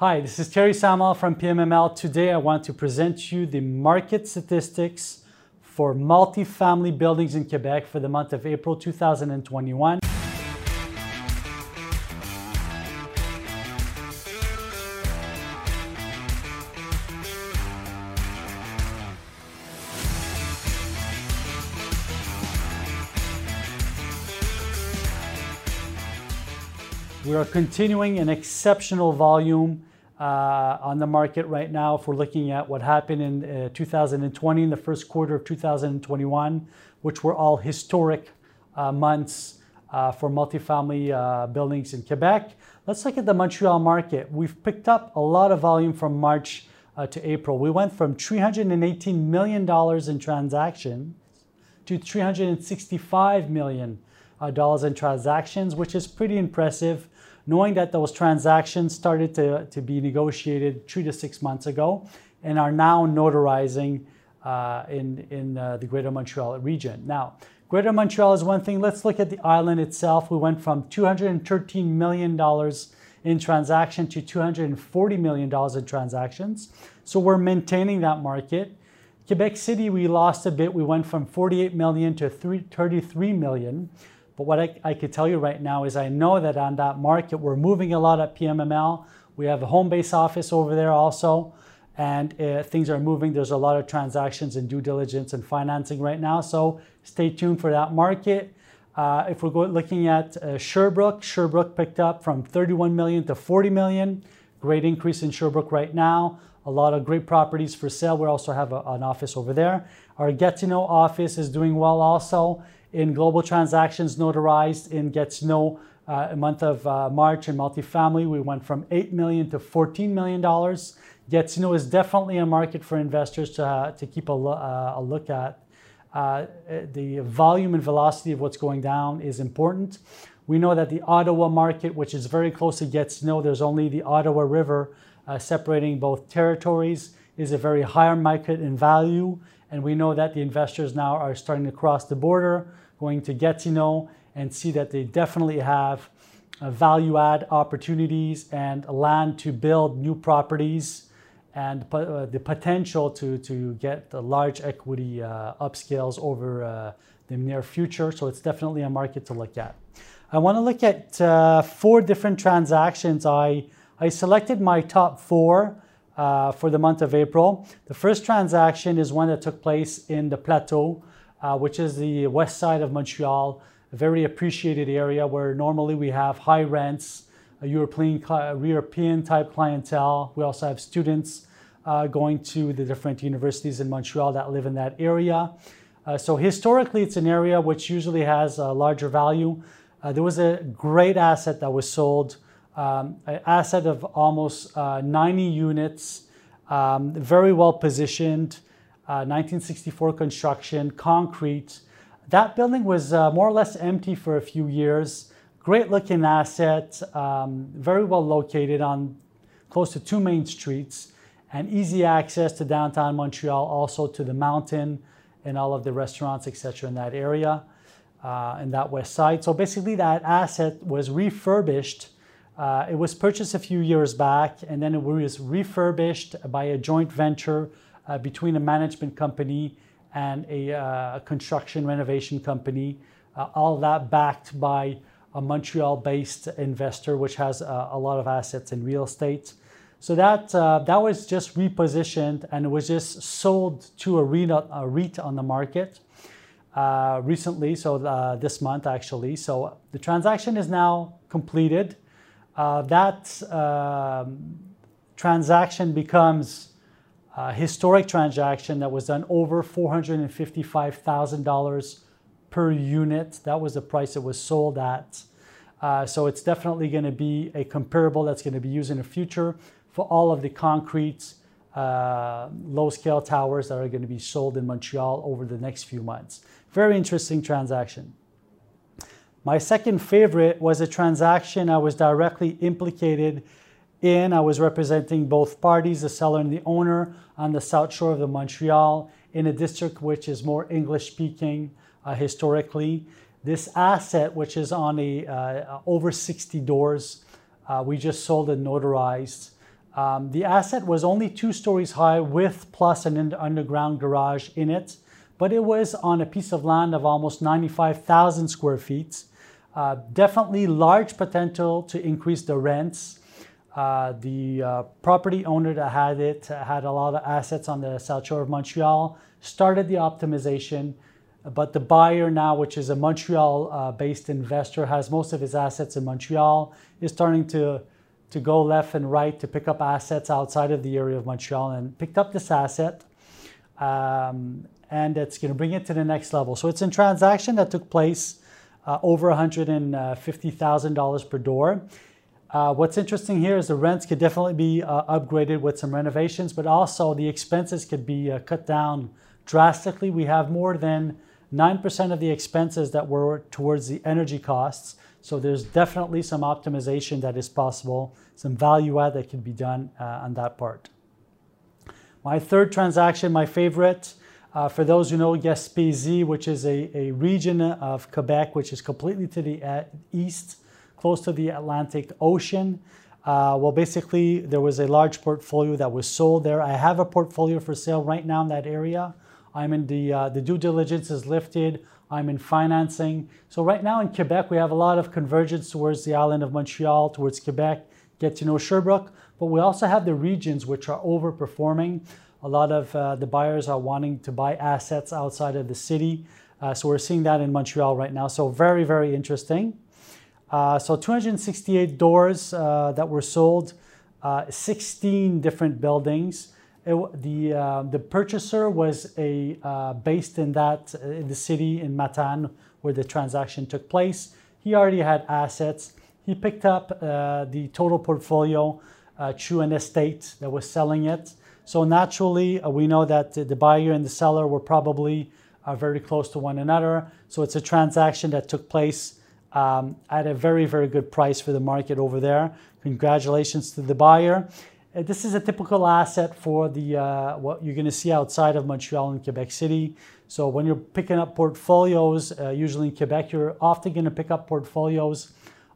Hi, this is Terry Samal from PMML. Today I want to present you the market statistics for multifamily buildings in Quebec for the month of April 2021. We are continuing an exceptional volume uh, on the market right now. If we're looking at what happened in uh, 2020, in the first quarter of 2021, which were all historic uh, months uh, for multifamily uh, buildings in Quebec. Let's look at the Montreal market. We've picked up a lot of volume from March uh, to April. We went from $318 million in transactions to $365 million in transactions, which is pretty impressive knowing that those transactions started to, to be negotiated three to six months ago and are now notarizing uh, in, in uh, the Greater Montreal region. Now, Greater Montreal is one thing. Let's look at the island itself. We went from $213 million in transaction to $240 million in transactions. So we're maintaining that market. Quebec City, we lost a bit. We went from 48 million to 33 million. But what I, I could tell you right now is I know that on that market, we're moving a lot at PMML. We have a home base office over there also, and uh, things are moving. There's a lot of transactions and due diligence and financing right now. So stay tuned for that market. Uh, if we're looking at uh, Sherbrooke, Sherbrooke picked up from 31 million to 40 million. Great increase in Sherbrooke right now. A lot of great properties for sale. We also have a, an office over there. Our Gatineau office is doing well also in global transactions notarized in Gatineau uh, a month of uh, March in multifamily. We went from 8 million to 14 million dollars. Gatineau is definitely a market for investors to, uh, to keep a, lo- uh, a look at. Uh, the volume and velocity of what's going down is important. We know that the Ottawa market, which is very close to Gatineau, there's only the Ottawa River uh, separating both territories, is a very higher market in value. And we know that the investors now are starting to cross the border going to Gatineau and see that they definitely have uh, value add opportunities and land to build new properties and uh, the potential to, to get large equity uh, upscales over uh, the near future. So it's definitely a market to look at. I want to look at uh, four different transactions. I, I selected my top four uh, for the month of April. The first transaction is one that took place in the Plateau uh, which is the west side of Montreal, a very appreciated area where normally we have high rents, a European, European type clientele. We also have students uh, going to the different universities in Montreal that live in that area. Uh, so historically, it's an area which usually has a larger value. Uh, there was a great asset that was sold, um, an asset of almost uh, 90 units, um, very well positioned. 1964 uh, construction, concrete. That building was uh, more or less empty for a few years. Great looking asset, um, very well located on close to two main streets, and easy access to downtown Montreal, also to the mountain and all of the restaurants, etc., in that area, uh, in that west side. So basically, that asset was refurbished. Uh, it was purchased a few years back, and then it was refurbished by a joint venture uh, between a management company and a uh, construction renovation company. Uh, all that backed by a Montreal-based investor, which has a lot of assets in real estate. So that uh, that was just repositioned and it was just sold to a, REIT, a REIT on the market uh, recently, so this month actually. So the transaction is now completed. That um, transaction becomes a historic transaction that was done over $455,000 per unit. That was the price it was sold at. Uh, so it's definitely going to be a comparable that's going to be used in the future for all of the concrete uh, low scale towers that are going to be sold in Montreal over the next few months. Very interesting transaction. My second favorite was a transaction I was directly implicated in. I was representing both parties, the seller and the owner, on the south shore of the Montreal, in a district which is more English speaking uh, historically. This asset, which is on a uh, over 60 doors, uh, we just sold and notarized Um, the asset was only two stories high with plus an underground garage in it, but it was on a piece of land of almost 95,000 square feet. Uh, definitely large potential to increase the rents. Uh, the uh, property owner that had it had a lot of assets on the South Shore of Montreal, started the optimization, but the buyer now, which is a Montreal uh, based investor, has most of his assets in Montreal, is starting to to go left and right to pick up assets outside of the area of Montreal and picked up this asset. Um, and it's going to bring it to the next level. So it's a transaction that took place uh, over $150,000 per door. Uh, what's interesting here is the rents could definitely be uh, upgraded with some renovations, but also the expenses could be uh, cut down drastically. We have more than 9% of the expenses that were towards the energy costs. So there's definitely some optimization that is possible, some value add that can be done uh, on that part. My third transaction, my favorite, uh, for those who know Gaspésie, which is a, a region of Quebec, which is completely to the uh, east, close to the Atlantic Ocean. Uh, well, basically, there was a large portfolio that was sold there. I have a portfolio for sale right now in that area. I'm in the, uh, the due diligence is lifted. I'm in financing. So right now in Quebec, we have a lot of convergence towards the island of Montreal, towards Quebec, Gatineau Sherbrooke, but we also have the regions which are overperforming. A lot of uh, the buyers are wanting to buy assets outside of the city. Uh, so we're seeing that in Montreal right now. So very, very interesting. Uh, so 268 doors uh, that were sold, uh, 16 different buildings. It, the uh, the purchaser was a based in that in the city in Matane where the transaction took place. He already had assets. He picked up the total portfolio uh, through an estate that was selling it. So naturally, uh, we know that the buyer and the seller were probably very close to one another. So it's a transaction that took place um, at a very very good price for the market over there. Congratulations to the buyer. Uh, this is a typical asset for the uh, what you're going to see outside of Montreal and Quebec City. So when you're picking up portfolios, uh, usually in Quebec, you're often going to pick up portfolios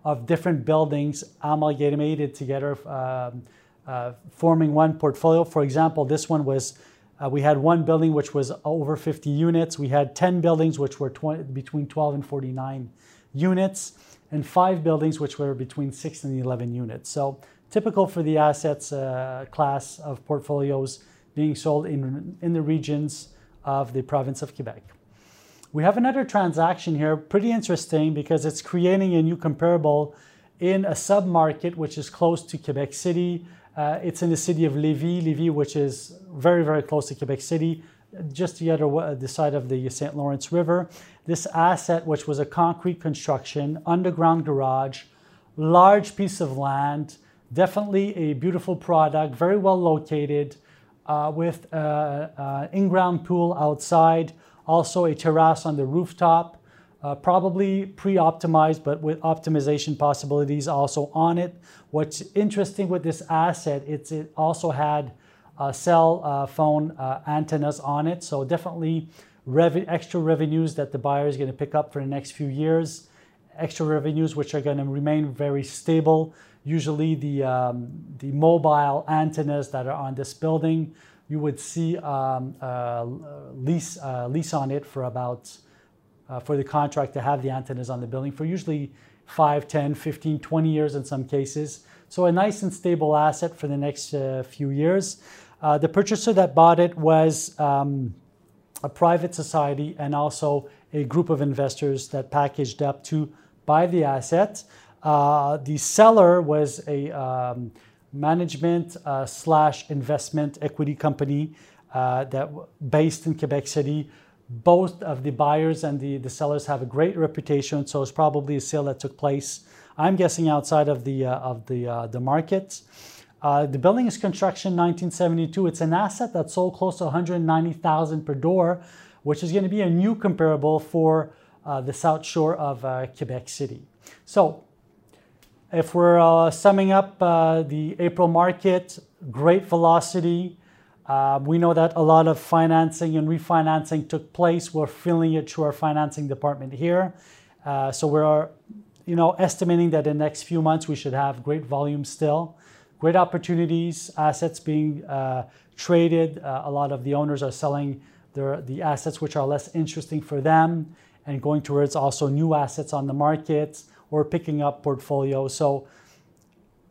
of different buildings amalgamated together, um, uh, forming one portfolio. For example, this one was uh, we had one building which was over 50 units. We had 10 buildings which were 20, between 12 and 49 units, and five buildings which were between 6 and 11 units. So typical for the assets uh, class of portfolios being sold in, in the regions of the province of Quebec. We have another transaction here, pretty interesting because it's creating a new comparable in a sub-market which is close to Quebec City. Uh, it's in the city of Lévis, Lévis, which is very, very close to Quebec City, just the other the side of the St. Lawrence River. This asset, which was a concrete construction, underground garage, large piece of land, Definitely a beautiful product, very well located, uh, with an in-ground pool outside, also a terrace on the rooftop, uh, probably pre-optimized, but with optimization possibilities also on it. What's interesting with this asset, it's, it also had uh, cell uh, phone uh, antennas on it, so definitely rev extra revenues that the buyer is going to pick up for the next few years, extra revenues which are going to remain very stable. Usually the, um, the mobile antennas that are on this building, you would see um, lease, uh, lease on it for about, uh, for the contract to have the antennas on the building for usually 5, 10, 15, 20 years in some cases. So a nice and stable asset for the next uh, few years. Uh, the purchaser that bought it was um, a private society and also a group of investors that packaged up to buy the asset. Uh, the seller was a um, management uh, slash investment equity company uh, that based in Quebec City. Both of the buyers and the, the sellers have a great reputation, so it's probably a sale that took place. I'm guessing outside of the uh, of the uh, the market. the building is construction 1972. It's an asset that sold close to 190,000 per door, which is going to be a new comparable for the South Shore of Quebec City. So if we're uh, summing up uh, the April market, great velocity. Uh, we know that a lot of financing and refinancing took place. We're feeling it through our financing department here. Uh, so we're, you know, estimating that in the next few months we should have great volume still, great opportunities, assets being uh, traded. Uh, a lot of the owners are selling their, the assets which are less interesting for them and going towards also new assets on the market or picking up portfolios. So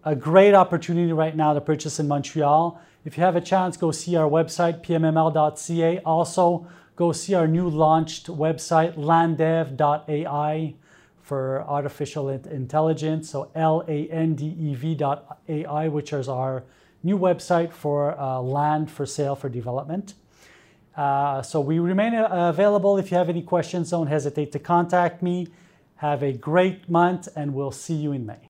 a great opportunity right now to purchase in Montreal. If you have a chance, go see our website, pmml.ca. Also, go see our new launched website, landev.ai for artificial intelligence. So L-A-N-D-E-V.ai, which is our new website for uh, land for sale for development. Uh, so we remain uh, available. If you have any questions, don't hesitate to contact me. Have a great month, and we'll see you in May.